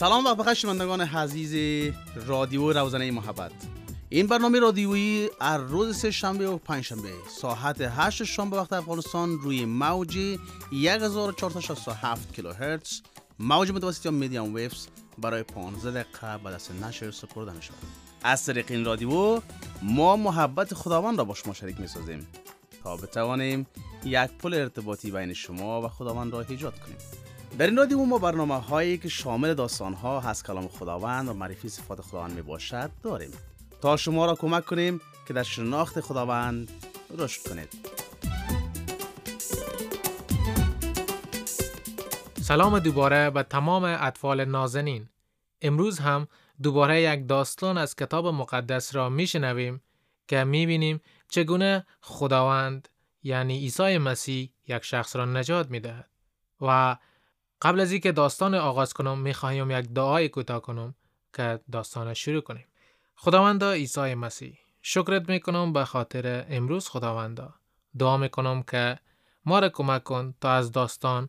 سلام و بخیر شنوندگان عزیز رادیو روزنه محبت. این برنامه رادیویی از روز سه شنبه و پنج شنبه ساعت 8 شام به وقت افغانستان روی موج 1467 کیلوهرتز موج متوسط یا میدیوم ویفز برای 15 دقیقه به دست نشر سپرده می شود از طریق این رادیو ما محبت خداوند را با شما شریک می سازیم تا بتوانیم یک پل ارتباطی بین شما و خداوند را ایجاد کنیم. در این رادیو ما برنامه هایی که شامل داستان ها از کلام خداوند و معرفی صفات خداوند می باشد داریم. تا شما را کمک کنیم که در شناخت خداوند رشد کنید. سلام دوباره به تمام اطفال نازنین. امروز هم دوباره یک داستان از کتاب مقدس را میشنویم که می‌بینیم چگونه خداوند یعنی عیسی مسیح یک شخص را نجات می‌دهد و قبل از اینکه داستان آغاز کنم می‌خواهیم یک دعای کوتاه کنم که داستان شروع کنیم. خداوندا عیسی مسیح. شکرت می‌کنم به خاطر امروز خداوندا. دعا می‌کنم که ما را کمک کن تا از داستان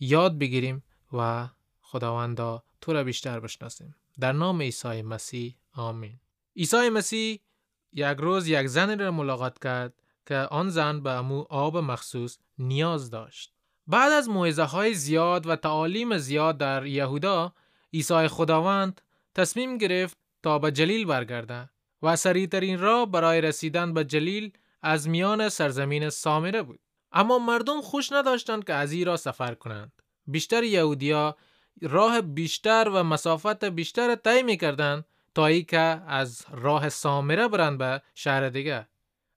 یاد بگیریم و خداوندا تو را بیشتر بشناسیم. در نام عیسی مسیح آمین. عیسی مسیح یک روز یک زن را ملاقات کرد که آن زن به امو آب مخصوص نیاز داشت. بعد از موعظه های زیاد و تعالیم زیاد در یهودا عیسی خداوند تصمیم گرفت تا به جلیل برگرده و سریعترین راه برای رسیدن به جلیل از میان سرزمین سامره بود. اما مردم خوش نداشتند که از را سفر کنند. بیشتر یهودیا راه بیشتر و مسافت بیشتر طی می‌کردند تا ای که از راه سامره برند به شهر دیگه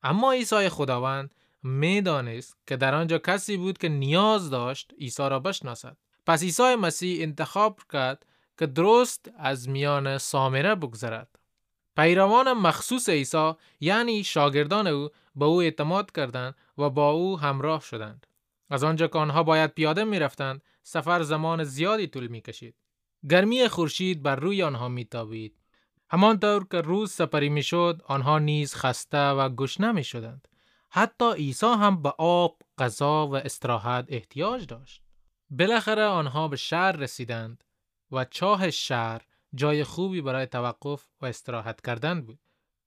اما عیسی خداوند می‌دانست که در آنجا کسی بود که نیاز داشت عیسی را بشناسد. پس عیسی مسیح انتخاب کرد که درست از میان سامره بگذرد. پیروان مخصوص عیسی یعنی شاگردان او به او اعتماد کردند و با او همراه شدند. از آنجا که آنها باید پیاده می رفتند سفر زمان زیادی طول می کشید گرمی خورشید بر روی آنها می تابید همانطور که روز سپری می شد آنها نیز خسته و گشنه می شدند حتی عیسی هم به آب، غذا و استراحت احتیاج داشت. بالاخره آنها به شهر رسیدند و چاه شهر جای خوبی برای توقف و استراحت کردن بود.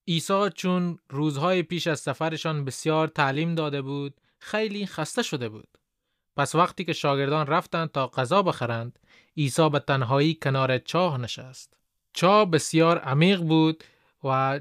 عیسی چون روزهای پیش از سفرشان بسیار تعلیم داده بود، خیلی خسته شده بود. پس وقتی که شاگردان رفتند تا غذا بخرند، عیسی به تنهایی کنار چاه نشست. چاه بسیار عمیق بود و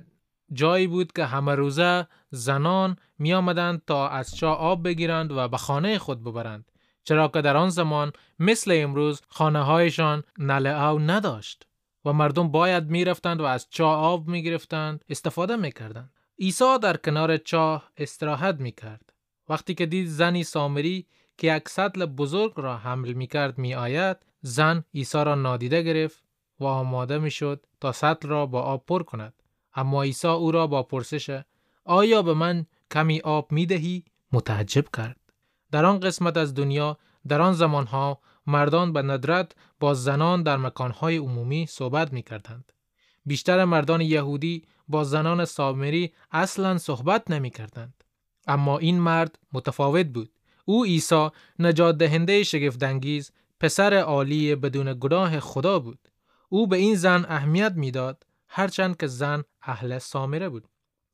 جایی بود که همه روزه زنان می آمدند تا از چاه آب بگیرند و به خانه خود ببرند چرا که در آن زمان مثل امروز خانه هایشان نل او نداشت و مردم باید می رفتند و از چاه آب می گرفتند استفاده می کردند. عیسی در کنار چاه استراحت می کرد. وقتی که دید زنی سامری که یک سطل بزرگ را حمل می کرد می آید زن عیسی را نادیده گرفت و آماده می شد تا سطل را با آب پر کند. اما عیسی او را با پرسش آیا به من کمی آب می دهی؟ متعجب کرد. در آن قسمت از دنیا در آن زمانها مردان به ندرت با زنان در مکانهای عمومی صحبت می کردند. بیشتر مردان یهودی با زنان سامری اصلا صحبت نمی کردند. اما این مرد متفاوت بود. او عیسی نجات دهنده شگفتانگیز پسر عالی بدون گناه خدا بود. او به این زن اهمیت می‌داد هرچند که زن اهل سامره بود.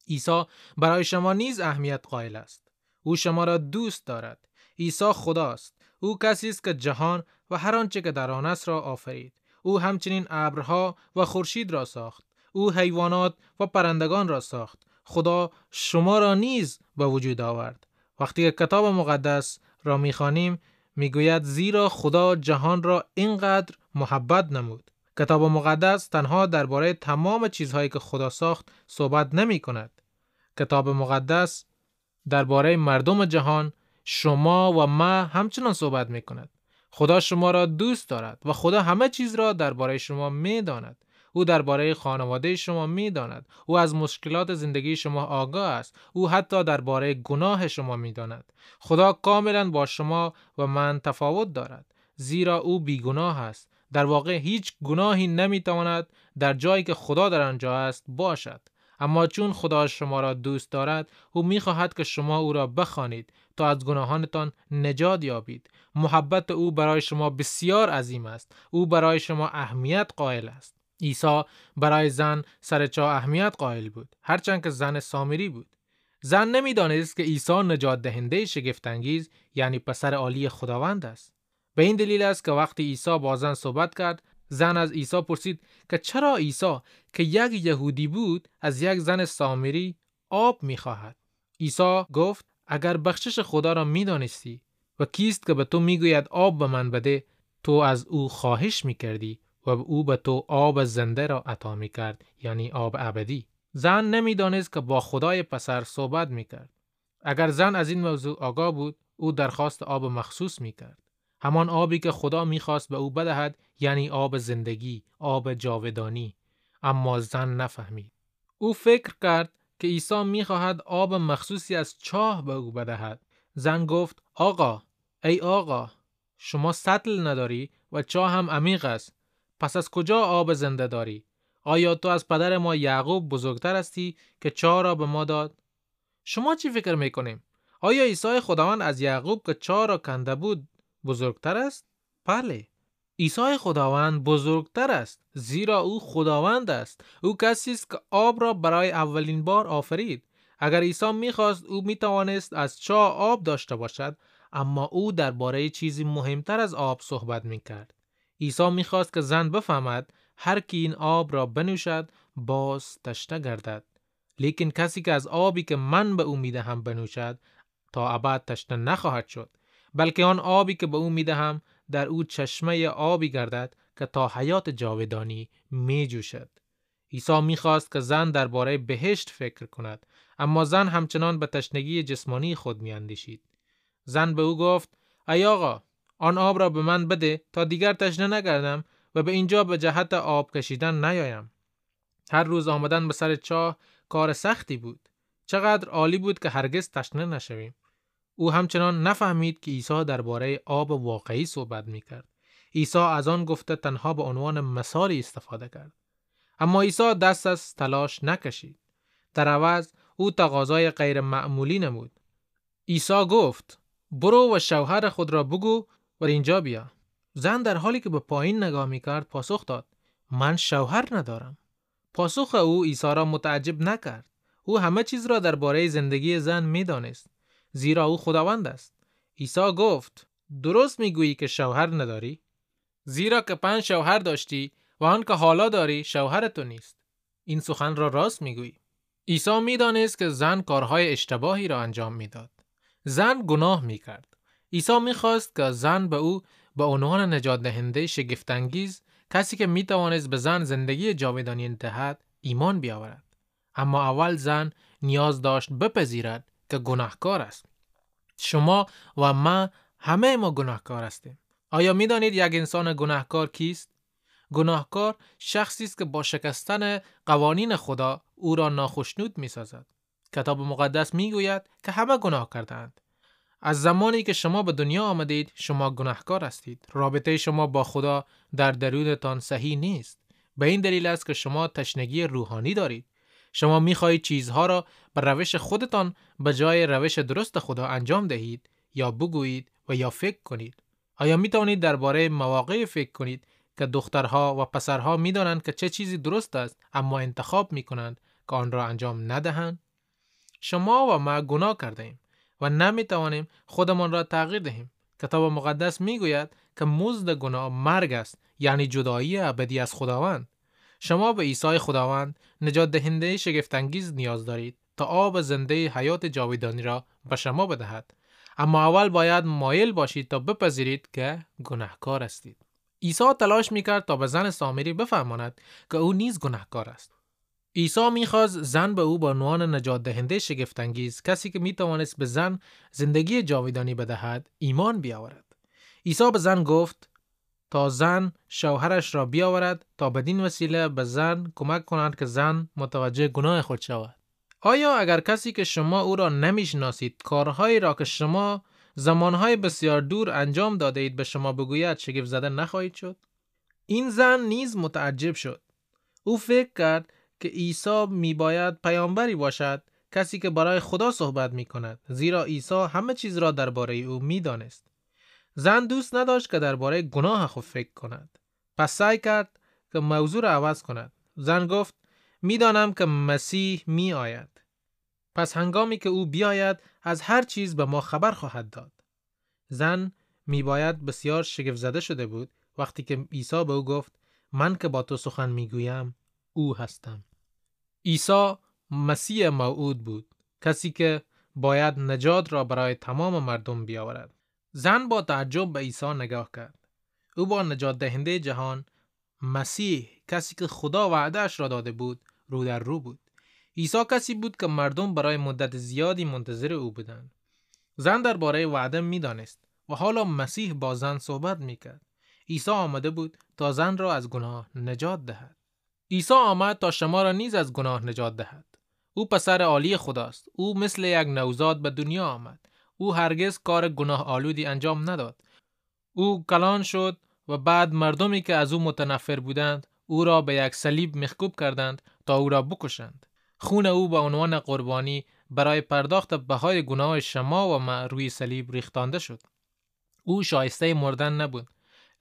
عیسی برای شما نیز اهمیت قائل است. او شما را دوست دارد. عیسی خداست. او کسی است که جهان و هر آنچه که در آن است را آفرید. او همچنین ابرها و خورشید را ساخت. او حیوانات و پرندگان را ساخت. خدا شما را نیز به وجود آورد. وقتی که کتاب مقدس را می‌خوانیم می‌گوید زیرا خدا جهان را اینقدر محبت نمود کتاب مقدس تنها درباره تمام چیزهایی که خدا ساخت صحبت نمی کند. کتاب مقدس درباره مردم جهان شما و ما همچنان صحبت می کند. خدا شما را دوست دارد و خدا همه چیز را درباره شما می داند. او درباره خانواده شما می داند. او از مشکلات زندگی شما آگاه است. او حتی درباره گناه شما می داند. خدا کاملا با شما و من تفاوت دارد. زیرا او بیگناه است. در واقع هیچ گناهی نمی‌تواند در جایی که خدا در آنجا است باشد. اما چون خدا شما را دوست دارد او می‌خواهد که شما او را بخوانید تا از گناهانتان نجات یابید. محبت او برای شما بسیار عظیم است. او برای شما اهمیت قائل است. عیسی برای زن سر چا اهمیت قائل بود هرچند که زن سامری بود. زن نمی‌دانست که عیسی نجات دهنده شگفتانگیز یعنی پسر عالی خداوند است. به این دلیل است که وقتی عیسی با زن صحبت کرد زن از عیسی پرسید که چرا عیسی که یک یهودی بود از یک زن سامری آب می‌خواهد؟ عیسی گفت اگر بخشش خدا را می‌دانستی و کیست که به تو می‌گوید آب به من بده تو از او خواهش می‌کردی و او به تو آب زنده را عطا می‌کرد یعنی آب ابدی. زن نمی‌دانست که با خدای پسر صحبت می‌کرد. اگر زن از این موضوع آگاه بود او درخواست آب مخصوص می‌کرد. همان آبی که خدا می‌خواست به او بدهد یعنی آب زندگی آب جاودانی. اما زن نفهمید. او فکر کرد که عیسی می‌خواهد آب مخصوصی از چاه به او بدهد. زن گفت آقا ای آقا شما سطل نداری و چاه هم عمیق است. پس از کجا آب زنده داری؟ آیا تو از پدر ما یعقوب بزرگتر هستی که چاه را به ما داد؟ شما چی فکر می‌کنیم؟ آیا عیسی خداوند از یعقوب که چاه را کنده بود بزرگتر است؟ بله. عیسی خداوند بزرگتر است زیرا او خداوند است. او کسی است که آب را برای اولین بار آفرید. اگر عیسی می‌خواست او می‌توانست از چاه آب داشته باشد اما او درباره چیزی مهمتر از آب صحبت می‌کرد. عیسی می‌خواست که زن بفهمد هر کی این آب را بنوشد باز تشنه گردد. لیکن کسی که از آبی که من به او می‌دهم بنوشد تا ابد تشنه نخواهد شد. بلکه آن آبی که به او می‌دهم در او چشمه آبی گردد که تا حیات جاودانی می جوشد. عیسی می‌خواست که زن درباره بهشت فکر کند اما زن همچنان به تشنگی جسمانی خود میاندیشید. زن به او گفت ای آقا آن آب را به من بده تا دیگر تشنه نگردم و به اینجا به جهت آب کشیدن نیایم. هر روز آمدن به سر چاه کار سختی بود. چقدر عالی بود که هرگز تشنه نشویم. او همچنان نفهمید که عیسی درباره آب واقعی صحبت می کرد. عیسی از آن گفته تنها به عنوان مثالی استفاده کرد. اما عیسی دست از تلاش نکشید. در عوض او تقاضای غیر معمولی نمود. عیسی گفت برو و شوهر خود را بگو و اینجا بیا. زن در حالی که به پایین نگاه می کرد پاسخ داد من شوهر ندارم. پاسخ او عیسی را متعجب نکرد. او همه چیز را درباره زندگی زن می دانست. زیرا او خداوند است. عیسی گفت درست می‌گویی که شوهر نداری؟ زیرا که پنج شوهر داشتی و آن که حالا داری شوهر تو نیست. این سخن را راست می‌گویی. عیسی می‌دانست که زن کارهای اشتباهی را انجام می‌داد. زن گناه می‌کرد. عیسی می‌خواست که زن به او به عنوان نجات دهنده شگفتانگیز کسی که می‌توانست به زن زندگی جاودانی انتهد ایمان بیاورد. اما اول زن نیاز داشت بپذیرد که گناهکار است. شما و ما همه ما گناهکار هستیم. آیا می دانید یک انسان گناهکار کیست؟ گناهکار شخصی است که با شکستن قوانین خدا او را ناخشنود می سازد. کتاب مقدس می گوید که همه گناه کردند. از زمانی که شما به دنیا آمدید شما گناهکار هستید. رابطه شما با خدا در درونتان صحیح نیست. به این دلیل است که شما تشنگی روحانی دارید. شما می‌خواهید چیزها را به روش خودتان به جای روش درست خدا انجام دهید یا بگویید و یا فکر کنید. آیا می توانید درباره مواقع فکر کنید که دخترها و پسرها می دانند که چه چیزی درست است اما انتخاب می کنند که آن را انجام ندهند؟ شما و ما گناه کرده ایم و نمی توانیم خودمان را تغییر دهیم. کتاب مقدس می گوید که مزد گناه مرگ است یعنی جدایی ابدی از خداوند. شما به عیسی خداوند نجات دهنده شگفتانگیز نیاز دارید تا آب زنده حیات جاویدانی را به شما بدهد. اما اول باید مایل باشید تا بپذیرید که گناهکار هستید. عیسی تلاش می‌کرد تا به زن سامری بفهماند که او نیز گناهکار است. عیسی می‌خواست زن به او به عنوان نجات دهنده شگفتانگیز کسی که می‌توانست به زن زندگی جاویدانی بدهد ایمان بیاورد. عیسی به زن گفت تا زن شوهرش را بیاورد تا بدین وسیله به زن کمک کند که زن متوجه گناه خود شود. آیا اگر کسی که شما او را نمی‌شناسید کارهایی را که شما زمانهای بسیار دور انجام داده اید به شما بگوید شگفت زده نخواهید شد؟ این زن نیز متعجب شد. او فکر کرد که عیسی می باید پیامبری باشد کسی که برای خدا صحبت می کند زیرا عیسی همه چیز را درباره او می دانست. زن دوست نداشت که درباره گناه خود فکر کند. پس سعی کرد که موضوع را عوض کند. زن گفت می‌دانم که مسیح می آید. پس هنگامی که او بیاید از هر چیز به ما خبر خواهد داد. زن می باید بسیار شگفت زده شده بود وقتی که عیسی به او گفت من که با تو سخن می گویم او هستم. عیسی مسیح موعود بود کسی که باید نجات را برای تمام مردم بیاورد. زن با تعجب به عیسی نگاه کرد. او با نجات دهنده جهان مسیح کسی که خدا وعدهش را داده بود رو در رو بود. عیسی کسی بود که مردم برای مدت زیادی منتظر او بودند. زن درباره وعده می‌دانست و حالا مسیح با زن صحبت می‌کرد. عیسی آمده بود تا زن را از گناه نجات دهد. عیسی آمد تا شما را نیز از گناه نجات دهد. او پسر عالی خداست. او مثل یک نوزاد به دنیا آمد. او هرگز کار گناه آلودی انجام نداد. او کلان شد و بعد مردمی که از او متنفر بودند او را به یک صلیب مخکوب کردند تا او را بکشند. خون او به عنوان قربانی برای پرداخت بهای گناه شما و ما روی صلیب ریختانده شد. او شایسته مردن نبود.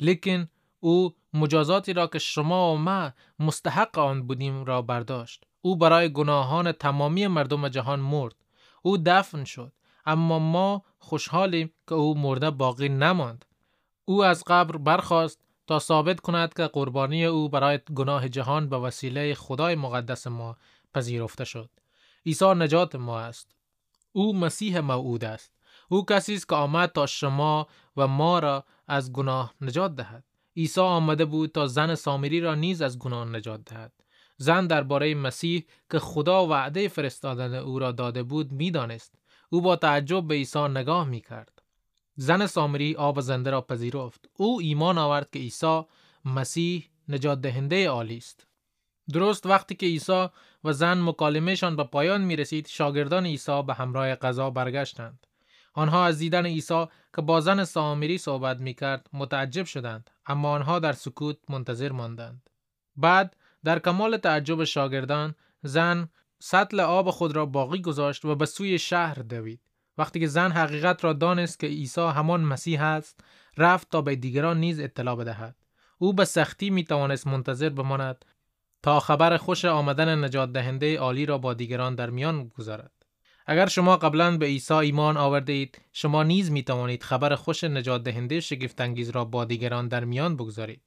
لیکن او مجازاتی را که شما و ما مستحق آن بودیم را برداشت. او برای گناهان تمامی مردم جهان مرد. او دفن شد. اما ما خوشحالیم که او مرده باقی نماند. او از قبر برخاست تا ثابت کند که قربانی او برای گناه جهان به وسیله خدای مقدس ما پذیرفته شد. عیسی نجات ما است. او مسیح موعود است. او کسی است که آمد تا شما و ما را از گناه نجات دهد. عیسی آمده بود تا زن سامری را نیز از گناه نجات دهد. زن درباره مسیح که خدا وعده فرستادن او را داده بود می‌دانست. او با تعجب به عیسی نگاه می کرد. زن سامری آب زنده را پذیرفت. او ایمان آورد که عیسی مسیح نجات دهنده عالی است. درست وقتی که عیسی و زن مکالمهشان به پایان می رسید شاگردان عیسی به همراه قضا برگشتند. آنها از دیدن عیسی که با زن سامری صحبت می کرد متعجب شدند اما آنها در سکوت منتظر ماندند. بعد در کمال تعجب شاگردان زن سطل آب خود را باقی گذاشت و به سوی شهر دوید. وقتی که زن حقیقت را دانست که عیسی همان مسیح است رفت تا به دیگران نیز اطلاع بدهد. او به سختی می توانست منتظر بماند تا خبر خوش آمدن نجات دهنده عالی را با دیگران در میان گذارد. اگر شما قبلا به عیسی ایمان آورده اید شما نیز می توانید خبر خوش نجات دهنده شگفت انگیز را با دیگران در میان بگذارید.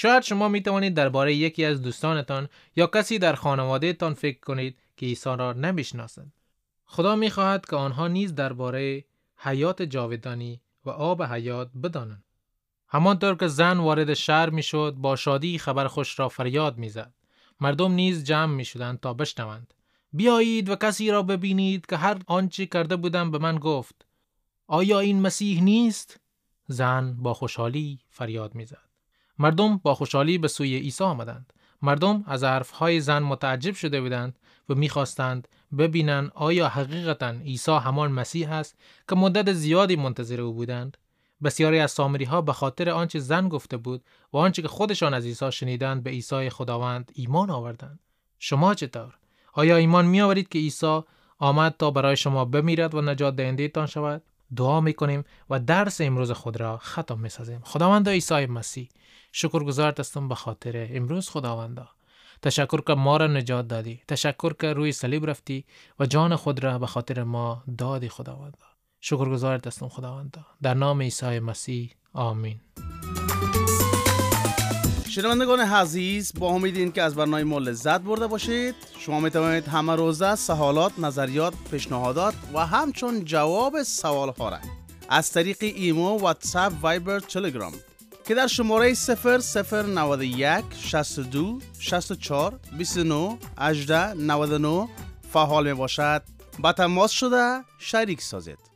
شاید شما می توانید درباره یکی از دوستانتان یا کسی در خانواده تان فکر کنید که عیسی را نمی‌شناسند. خدا می خواهد که آنها نیز درباره حیات جاودانی و آب حیات بدانند. همانطور که زن وارد شهر می شد با شادی خبر خوش را فریاد می زد. مردم نیز جمع می شدند تا بشنوند. بیایید و کسی را ببینید که هر آنچه کرده بودم به من گفت. آیا این مسیح نیست؟ زن با خوشحالی فریاد می زد. مردم با خوشحالی به سوی عیسی آمدند. مردم از حرفهای زن متعجب شده بودند و می‌خواستند ببینند آیا حقیقتا عیسی همان مسیح است که مدت زیادی منتظر او بودند. بسیاری از سامری ها به خاطر آنچه زن گفته بود و آنچه که خودشان از عیسی شنیدند به عیسی خداوند ایمان آوردند. شما چطور؟ آیا ایمان می آورید که عیسی آمد تا برای شما بمیرد و نجات دهنده تان شود؟ دعا می کنیم و درس امروز خود را ختم می سازیم خداوند عیسی مسیح شکر هستم به خاطر امروز خداوندا. تشکر که ما را نجات دادی. تشکر که روی صلیب رفتی و جان خود را به خاطر ما دادی خداوندا. شکرگزارت هستم خداوندا. در نام عیسی مسیح آمین. شنوندگان عزیز با امید این که از برنامه ما لذت برده باشید. شما می توانید همه روزه سوالات نظریات پیشنهادات و همچون جواب سوال ها را از طریق ایمو واتساپ وایبر تلگرام که در شماره 0091 62 64 29 18 99 فعال می باشد با تماس شده شریک سازید.